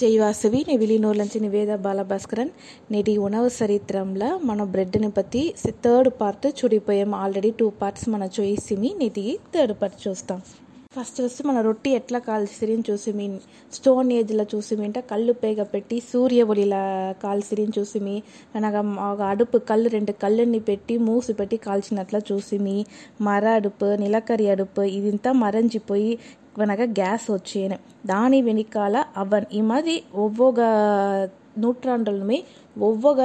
ஜெய்வாசவி நெவிலி நூலஞ்சி నివేద బాలభాస్కరన్ నేటి ఉణవ చరిత్రంలో మన బ్రెడ్ని పత్తి థర్డ్ పార్ట్ చూడిపోయాం. ఆల్రెడీ టూ పార్ట్స్ మన చూసి నేటి థర్డ్ పార్ట్ చూస్తాం. ఫస్ట్ ఫస్ట్ మన రొట్టి ఎట్లా కాల్సిరిని చూసి మీ స్టోన్ ఏజ్లో చూసి మీంట కళ్ళు పేగ పెట్టి సూర్య ఒలిలా కాల్సిరిని చూసి మీ అనగా అడుపు కళ్ళు రెండు కళ్ళుని పెట్టి మూసి పెట్టి కాల్చినట్ల చూసి మీ మర అడుపు నిలకరి అడుపు ఇదంతా మరంజిపోయి అనగా గ్యాస్ వచ్చేయను దాని వెనకాల అవన్ ఈ మాది ఒవ్వొగ నూట్రాండ్రలమే ఒవ్వొగ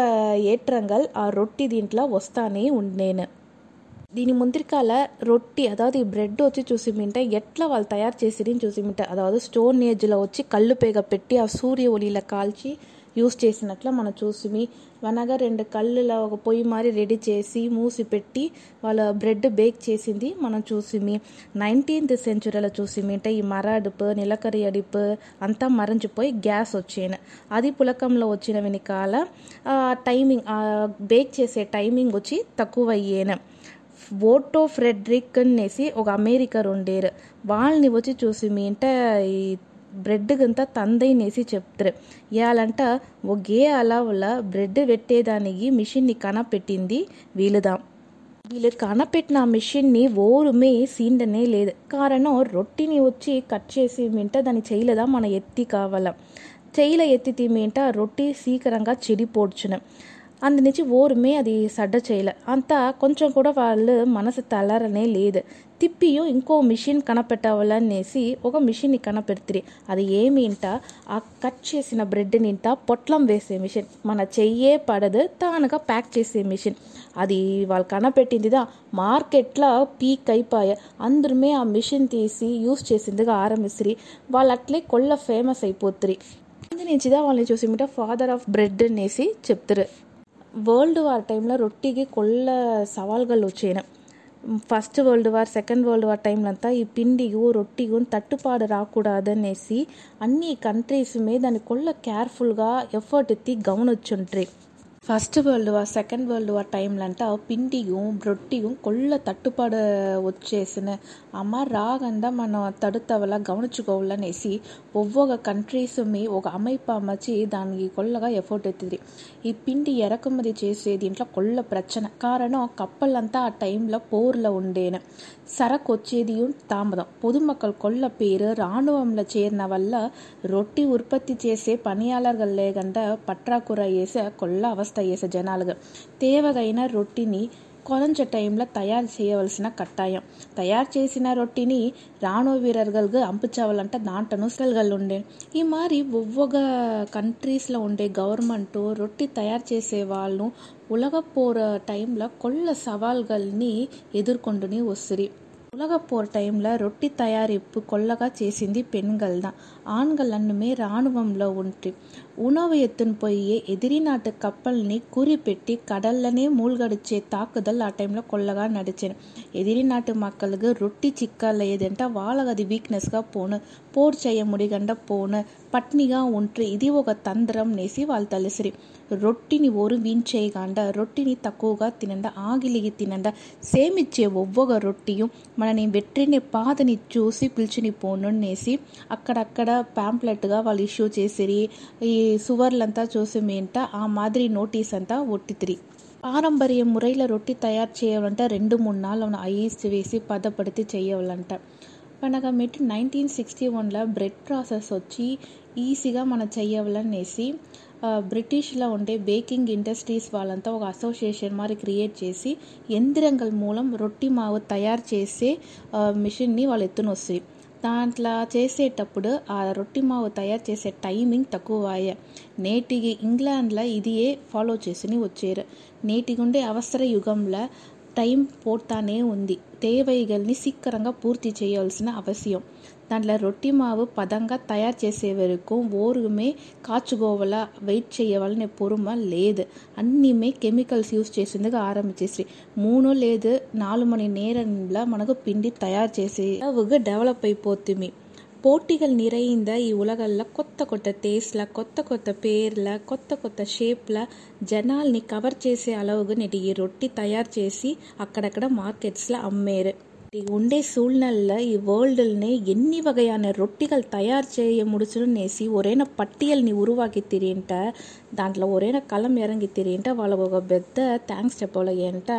ఏట్రంగల్ ఆ రొట్టి దీంట్లో వస్తానే ఉండేను. దీని ముందరికాల రొట్టి அதாவது బ్రెడ్ వచ్చి చూసి మింటే ఎట్లా వాళ్ళు తయారు చేసిరి చూసి మింటే. అదావదు స్టోన్ ఏజ్లో వచ్చి కళ్ళు పేగ పెట్టి ఆ సూర్య ఒలిలా కాల్చి యూస్ చేసినట్లు మనం చూసిమి. వనగా రెండు కళ్ళులో ఒక పొయ్యి మారి రెడీ చేసి మూసి పెట్టి వాళ్ళ బ్రెడ్ బేక్ చేసింది మనం చూసిమి. నైన్టీన్త్ సెంచురీలో చూసిమింటే ఈ మర అడుపు నిలకరి అడుపు అంతా మరంచిపోయి గ్యాస్ వచ్చాను. అది పులకంలో వచ్చిన వెనకాల టైమింగ్ బేక్ చేసే టైమింగ్ వచ్చి తక్కువ అయ్యాను ఓటో ఫ్రెడ్రిక్ అనేసి ఒక అమెరికర్ ఉండేరు. వాళ్ళని వచ్చి చూసి మీ ఇంట ఈ బ్రెడ్కంతా తందైనేసి చెప్తారు. ఇవాళంట ఒకే అలవుల బ్రెడ్ పెట్టేదానికి మిషన్ని కనపెట్టింది వీలుదాం. వీళ్ళు కనపెట్టిన ఆ మిషన్ని ఓరుమే సీండనే లేదు. కారణం రొట్టిని వచ్చి కట్ చేసి మింట దాన్ని చేయలేదా మన ఎత్తి కావాల. చేయల ఎత్తి తీమింట రొట్టి సీకరంగా చెడిపోడ్చును. అందునుంచి ఓరుమే అది సడ్డ చేయలే. అంతా కొంచెం కూడా వాళ్ళు మనసు తలరనే లేదు. తిప్పియో ఇంకో మిషన్ కనపెట్టవాలనేసి ఒక మిషన్ని కనపెడుతుంది అది ఏమింట ఆ కట్ చేసిన బ్రెడ్ నింట పొట్లం వేసే మిషన్. మన చెయ్యే పడదు తానుగా ప్యాక్ చేసే మిషన్. అది వాళ్ళు కనపెట్టిందిదా? మార్కెట్లో పీక్ అయిపోయా. అందరమే ఆ మిషన్ తీసి యూస్ చేసిందిగా ఆరంభిసిరి. వాళ్ళు అట్లే కొల్ల ఫేమస్ అయిపోతుంది అందునుంచిదా వాళ్ళని చూసి ఫాదర్ ఆఫ్ బ్రెడ్ అనేసి చెప్తారు వరల్డ్ వార్ టైంలో రొట్టికి కొల్ల సవాల్ಗಳು వచ్చాయి first world war second world war టైంలో అంతా ఈ పిండిగు రొట్టిగు తట్టుపాడు రాకూడదనేసి అన్ని కంట్రీస్ మీద దాన్ని కొల్ల కేర్ఫుల్గా ఎఫర్ట్ ఎత్తి గమనొచ్చుంట్రీ first world war second world war టైంలంట పిండియు రొట్టియు కొల్ల తట్టుపాడు వచ్చేసిన అమ్మ రాగందా మనం తడుతవలా గమనించుకోవాలనేసి ఒవ్వొక కంట్రీస్మి ఒక అమైపు అమర్చి దానికి కొల్లగా ఎఫర్ట్ ఎత్తిది ఈ పిండి ఎరకుమతి చేసే దీంట్లో కొల్ల ప్రచన కారణం కప్పలంతా ఆ టైంలో పోర్లో ఉండేను సరకు వచ్చేదిயும் தாமதம் பொதுமக்கள் கொல்ல பேர் இராணுவம்ல சேர்ன వల్ల రొట్టి ఉత్పత్తి చేసే పనియాలర్గల్ లేకుండా పట్రాకుర వేసే కొల్ల అవసరం అవస్థ జనాలుగా. తేవగైన రొట్టిని కొంచెం టైంలో తయారు చేయవలసిన కట్టాయం. తయారు చేసిన రొట్టిని రాణో వీరర్గల్గా అంపుచావాలంటే దాంట్లో సెల్గల్ ఉండే ఈ మరి ఒవ్వొక కంట్రీస్లో ఉండే గవర్నమెంట్ రొట్టి తయారు చేసే వాళ్ళు ఉలగపోర టైంలో కొల్ల సవాల్గల్ని ఎదుర్కొండుని వస్తుంది ఉలగపోర్ టైంల రొట్టి తయారీప్పు కొల్లగా చేసింది పెణ్గల్దా ఆణ్గలన్నుమే రాణువంలో ఉంటి ఉణవ ఎత్తునిపోయే ఎదిరినాటు కప్పల్ని కూరిపెట్టి కడల్లనే మూల్గడిచే తాకుదల్ ఆ టైంలో కొల్లగా నడిచాను ఎదిరినాటు మక్కలకు రొట్టి చిక్కలేదంటే వాళ్ళకది వీక్నెస్గా పోను పోర్ చేయ ముడిగండ పోను పట్నిగా ఉంట్రి ఇది ఒక తంత్రం నేసి వాళ్ళు తలసిరి రొట్టిని ఒరువిన్ చేయగాండ రొట్టిని తక్కువగా తినండ ఆగిలిగి తినండ సేమిచ్చే ఒవ్వొక రొట్టియు మనని వెట్రిని పాతని చూసి పిలిచిని పోనునేసి అక్కడక్కడ ప్యాంప్లెట్గా వాళ్ళు ఇష్యూ చేసిరి ఈ సువర్లంతా చూసి మేంట ఆ మాదిరి నోటీస్ అంతా ఒట్టితిరి. పారంపర్య మురైల రొట్టి తయారు చేయాలంటే రెండు మూడు నాళ్ళు ఐస్ వేసి పదపడితే చేయవాలంట మనగా మెట్టు నైన్టీన్ సిక్స్టీ వన్లో బ్రెడ్ ప్రాసెస్ వచ్చి ఈజీగా మనం చెయ్యవాలనేసి బ్రిటిష్లో ఉండే బేకింగ్ ఇండస్ట్రీస్ వాళ్ళంతా ఒక అసోసియేషన్ మరి క్రియేట్ చేసి యంత్రంగల్ మూలం రొట్టి మావు తయారు చేసే మిషన్ని వాళ్ళు ఎత్తునొస్తాయి దాంట్లో చేసేటప్పుడు ఆ రొట్టి మావు తయారు చేసే టైమింగ్ తక్కువ అయ్యా నేటికి ఇంగ్లాండ్లో ఇదియే ఫాలో చేసి వచ్చారు. నేటిగుండే అవసర యుగంలో టైం పోతానే ఉంది. తేవైగల్ని సిక్కరంగా పూర్తి చేయాల్సిన అవసరం. దాంట్లో రొట్టి మావు పదంగా తయారు చేసే వరకు ఓరుమే కాచుకోవాలా వెయిట్ చేయవాలనే పొరుమ లేదు. అన్నీమే కెమికల్స్ యూస్ చేసేందుకు ఆరంభించేసి మూడు లేదు నాలుగు మణి నేరంలో మనకు పిండి తయారు చేసే அளவுக்கு డెవలప్ అయిపోతుంది. పోటీగలు నిరైంద ఈ ఉలగల్ల కొత్త కొత్త టేస్ట్ల కొత్త కొత్త పేర్ల కొత్త కొత్త షేప్ల జనాల్ని కవర్ చేసే అలవుగా నేటి ఈ రొట్టి తయారు చేసి అక్కడక్కడ మార్కెట్స్లో అమ్మారు. ఈ ఉండే సూళ్ళల్లో ఈ వరల్డ్ని ఎన్ని వగయాన రొట్టిగలు తయారు చేయ ముడుచునేసి ఒరైన పట్టియల్ని ఉరువాకి తిరిగింట దాంట్లో ఒరైన కలం ఎరంగి తిరిగింట వాళ్ళకు ఒక పెద్ద థ్యాంక్స్ చెప్పాలి ఏంట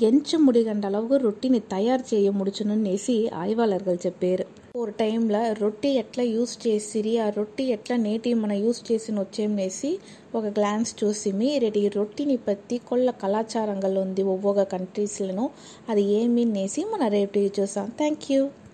எஞ்ச ముడిగండలవు రొట్టిని తయారు చేయ செய்ய నేసి ఆయవాలర్గల్ చెప్పారు. ఓ టైంలో రొట్టి ఎట్లా యూస్ చేసిరి ఆ రొట్టి ఎట్లా నేటి మన యూస్ చేసిన వచ్చేమనేసి ఒక గ్లాన్స్ చూసి రెడీ రొట్టిని పత్తి కొల్ల కళాచారంగా ఉంది ఒవ్వొక్క కంట్రీస్లను అది ఏమినేసి మన రేపు చూసాం. Thank you.